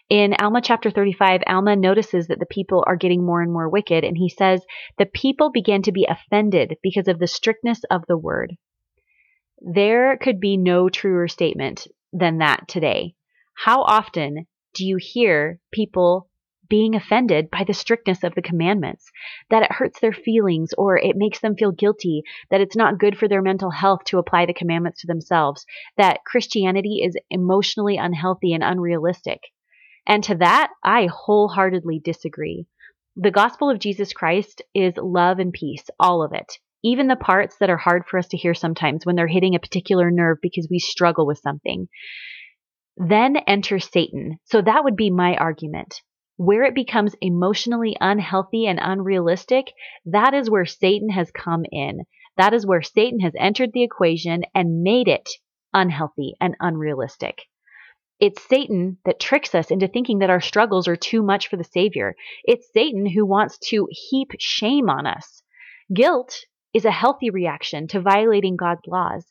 In Alma chapter 35, Alma notices that the people are getting more and more wicked, and he says, The people began to be offended because of the strictness of the word. There could be no truer statement than that today. How often do you hear people being offended by the strictness of the commandments, that it hurts their feelings or it makes them feel guilty, that it's not good for their mental health to apply the commandments to themselves, that Christianity is emotionally unhealthy and unrealistic. And to that, I wholeheartedly disagree. The gospel of Jesus Christ is love and peace, all of it. Even the parts that are hard for us to hear sometimes when they're hitting a particular nerve because we struggle with something. Then enters Satan. So that would be my argument. Where it becomes emotionally unhealthy and unrealistic, that is where Satan has come in. That is where Satan has entered the equation and made it unhealthy and unrealistic. It's Satan that tricks us into thinking that our struggles are too much for the Savior. It's Satan who wants to heap shame on us. Guilt is a healthy reaction to violating God's laws,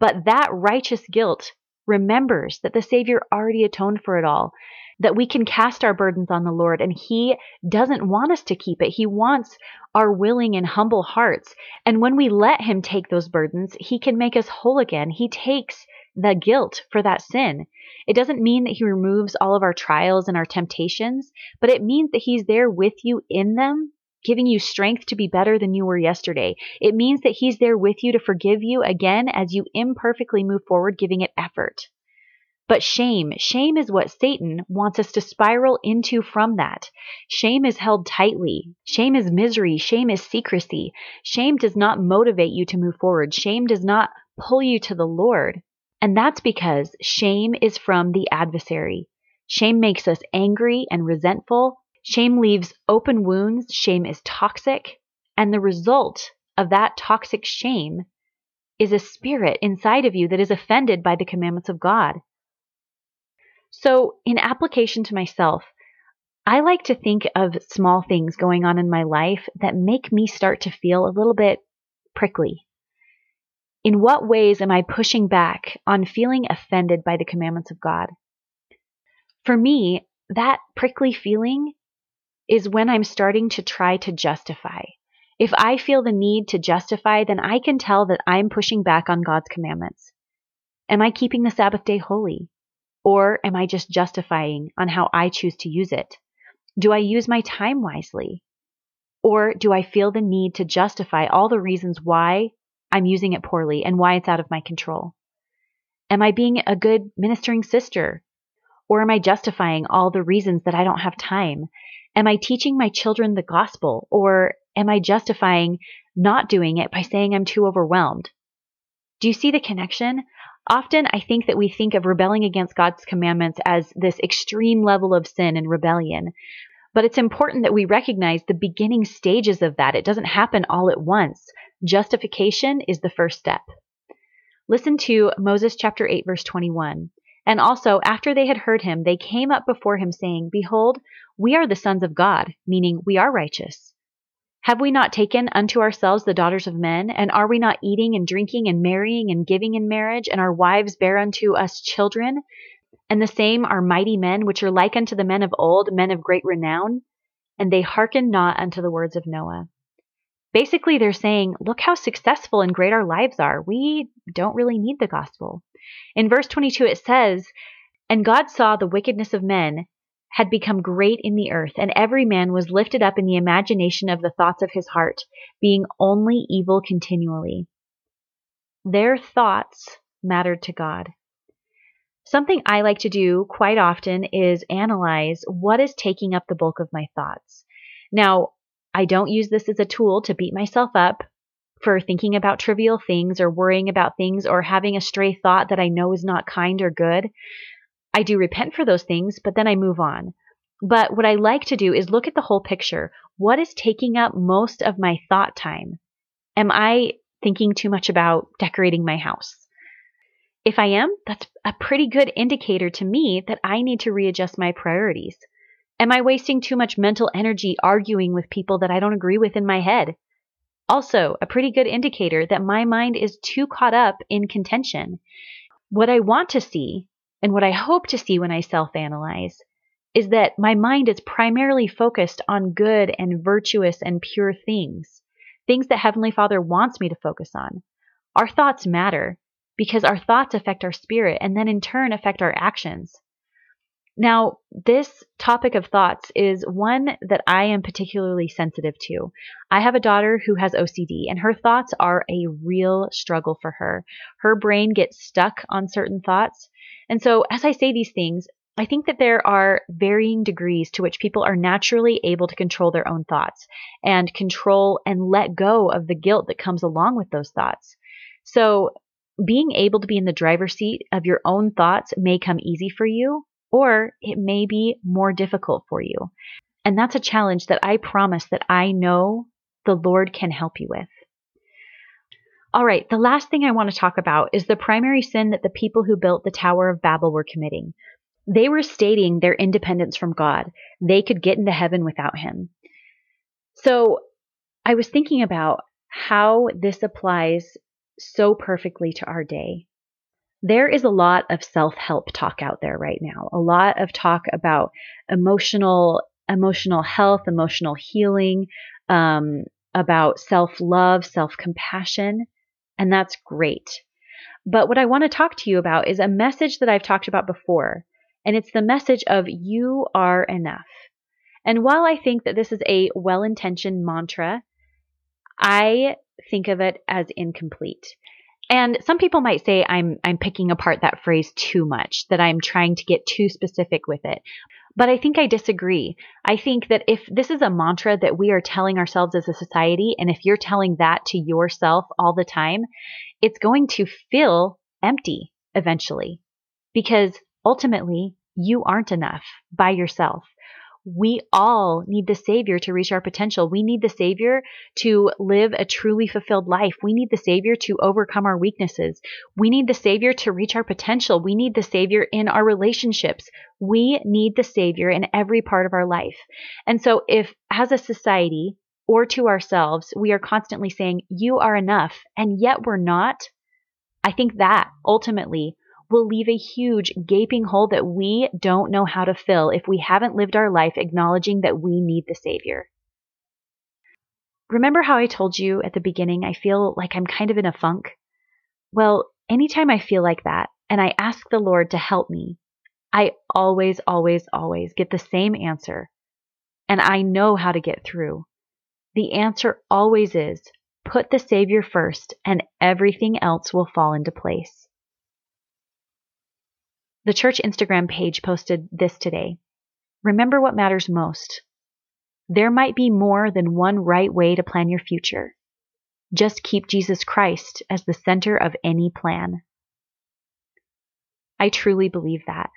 but that righteous guilt remembers that the Savior already atoned for it all, that we can cast our burdens on the Lord, and He doesn't want us to keep it. He wants our willing and humble hearts. And when we let Him take those burdens, He can make us whole again. He takes the guilt for that sin. It doesn't mean that He removes all of our trials and our temptations, but it means that He's there with you in them, giving you strength to be better than you were yesterday. It means that He's there with you to forgive you again as you imperfectly move forward, giving it effort. But shame, shame is what Satan wants us to spiral into from that. Shame is held tightly. Shame is misery. Shame is secrecy. Shame does not motivate you to move forward. Shame does not pull you to the Lord. And that's because shame is from the adversary. Shame makes us angry and resentful. Shame leaves open wounds. Shame is toxic. And the result of that toxic shame is a spirit inside of you that is offended by the commandments of God. So, in application to myself, I like to think of small things going on in my life that make me start to feel a little bit prickly, in what ways am I pushing back on feeling offended by the commandments of God? For me, that prickly feeling is when I'm starting to try to justify. If I feel the need to justify, then I can tell that I'm pushing back on God's commandments. Am I keeping the Sabbath day holy? Or am I just justifying on how I choose to use it? Do I use my time wisely? Or do I feel the need to justify all the reasons why I'm using it poorly and why it's out of my control? Am I being a good ministering sister? Or am I justifying all the reasons that I don't have time? Am I teaching my children the gospel? Or am I justifying not doing it by saying I'm too overwhelmed? Do you see the connection? Often I think that we think of rebelling against God's commandments as this extreme level of sin and rebellion. But it's important that we recognize the beginning stages of that. It doesn't happen all at once. Justification is the first step. Listen to Moses chapter 8 verse 21. And also, after they had heard him, they came up before him saying, Behold, we are the sons of God, meaning we are righteous. Have we not taken unto ourselves the daughters of men? And are we not eating and drinking and marrying and giving in marriage? And our wives bear unto us children? And the same are mighty men, which are like unto the men of old, men of great renown? And they hearken not unto the words of Noah. Basically, they're saying, look how successful and great our lives are. We don't really need the gospel. In verse 22, it says, And God saw the wickedness of men had become great in the earth, and every man was lifted up in the imagination of the thoughts of his heart, being only evil continually. Their thoughts mattered to God. Something I like to do quite often is analyze what is taking up the bulk of my thoughts. Now, I don't use this as a tool to beat myself up for thinking about trivial things or worrying about things or having a stray thought that I know is not kind or good. I do repent for those things, but then I move on. But what I like to do is look at the whole picture. What is taking up most of my thought time? Am I thinking too much about decorating my house? If I am, that's a pretty good indicator to me that I need to readjust my priorities. Am I wasting too much mental energy arguing with people that I don't agree with in my head? Also, a pretty good indicator that my mind is too caught up in contention. What I want to see, and what I hope to see when I self analyze, is that my mind is primarily focused on good and virtuous and pure things, things that Heavenly Father wants me to focus on. Our thoughts matter because our thoughts affect our spirit and then in turn affect our actions. Now, this topic of thoughts is one that I am particularly sensitive to. I have a daughter who has OCD, and her thoughts are a real struggle for her. Her brain gets stuck on certain thoughts. And so, as I say these things, I think that there are varying degrees to which people are naturally able to control their own thoughts and control and let go of the guilt that comes along with those thoughts. So, being able to be in the driver's seat of your own thoughts may come easy for you, or it may be more difficult for you. And that's a challenge that I promise that I know the Lord can help you with. All right, the last thing I want to talk about is the primary sin that the people who built the Tower of Babel were committing. They were stating their independence from God. They could get into heaven without Him. So I was thinking about how this applies so perfectly to our day there is a lot of self-help talk out there right now. A lot of talk about emotional emotional health, emotional healing, um, about self-love, self-compassion, and that's great. But what I want to talk to you about is a message that I've talked about before, and it's the message of you are enough. And while I think that this is a well-intentioned mantra, I think of it as incomplete. And some people might say I'm I'm picking apart that phrase too much, that I'm trying to get too specific with it. But I think I disagree. I think that if this is a mantra that we are telling ourselves as a society, and if you're telling that to yourself all the time, it's going to feel empty eventually. Because ultimately, you aren't enough by yourself we all need the Savior to reach our potential. We need the Savior to live a truly fulfilled life. We need the Savior to overcome our weaknesses. We need the Savior to reach our potential. We need the Savior in our relationships. We need the Savior in every part of our life. And so, if as a society or to ourselves, we are constantly saying, You are enough, and yet we're not, I think that ultimately will leave a huge gaping hole that we don't know how to fill if we haven't lived our life acknowledging that we need the Savior. Remember how I told you at the beginning I feel like I'm kind of in a funk? Well, anytime I feel like that and I ask the Lord to help me, I always, always, always get the same answer. And I know how to get through. The answer always is put the Savior first, and everything else will fall into place. The church Instagram page posted this today. Remember what matters most. There might be more than one right way to plan your future. Just keep Jesus Christ as the center of any plan. I truly believe that.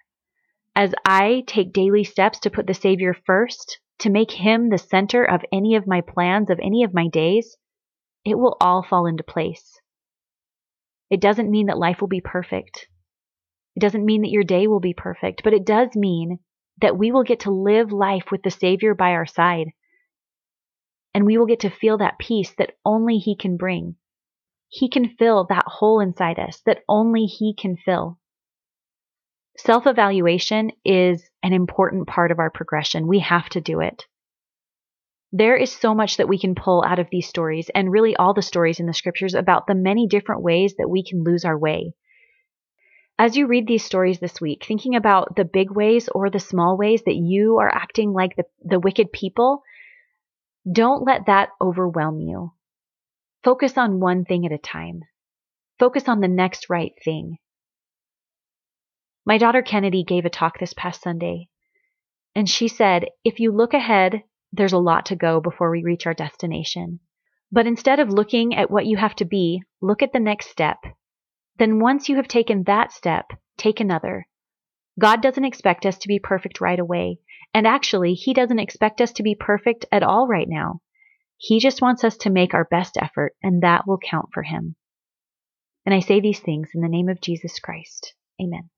As I take daily steps to put the Savior first, to make Him the center of any of my plans, of any of my days, it will all fall into place. It doesn't mean that life will be perfect. It doesn't mean that your day will be perfect, but it does mean that we will get to live life with the Savior by our side. and we will get to feel that peace that only He can bring. He can fill that hole inside us that only He can fill. Self evaluation is an important part of our progression. We have to do it. There is so much that we can pull out of these stories, and really all the stories in the scriptures about the many different ways that we can lose our way. As you read these stories this week, thinking about the big ways or the small ways that you are acting like the, the wicked people, don't let that overwhelm you. Focus on one thing at a time. Focus on the next right thing. My daughter Kennedy gave a talk this past Sunday, and she said, if you look ahead, there's a lot to go before we reach our destination. But instead of looking at what you have to be, look at the next step. Then once you have taken that step, take another. God doesn't expect us to be perfect right away. And actually, He doesn't expect us to be perfect at all right now. He just wants us to make our best effort, and that will count for Him. And I say these things in the name of Jesus Christ. Amen.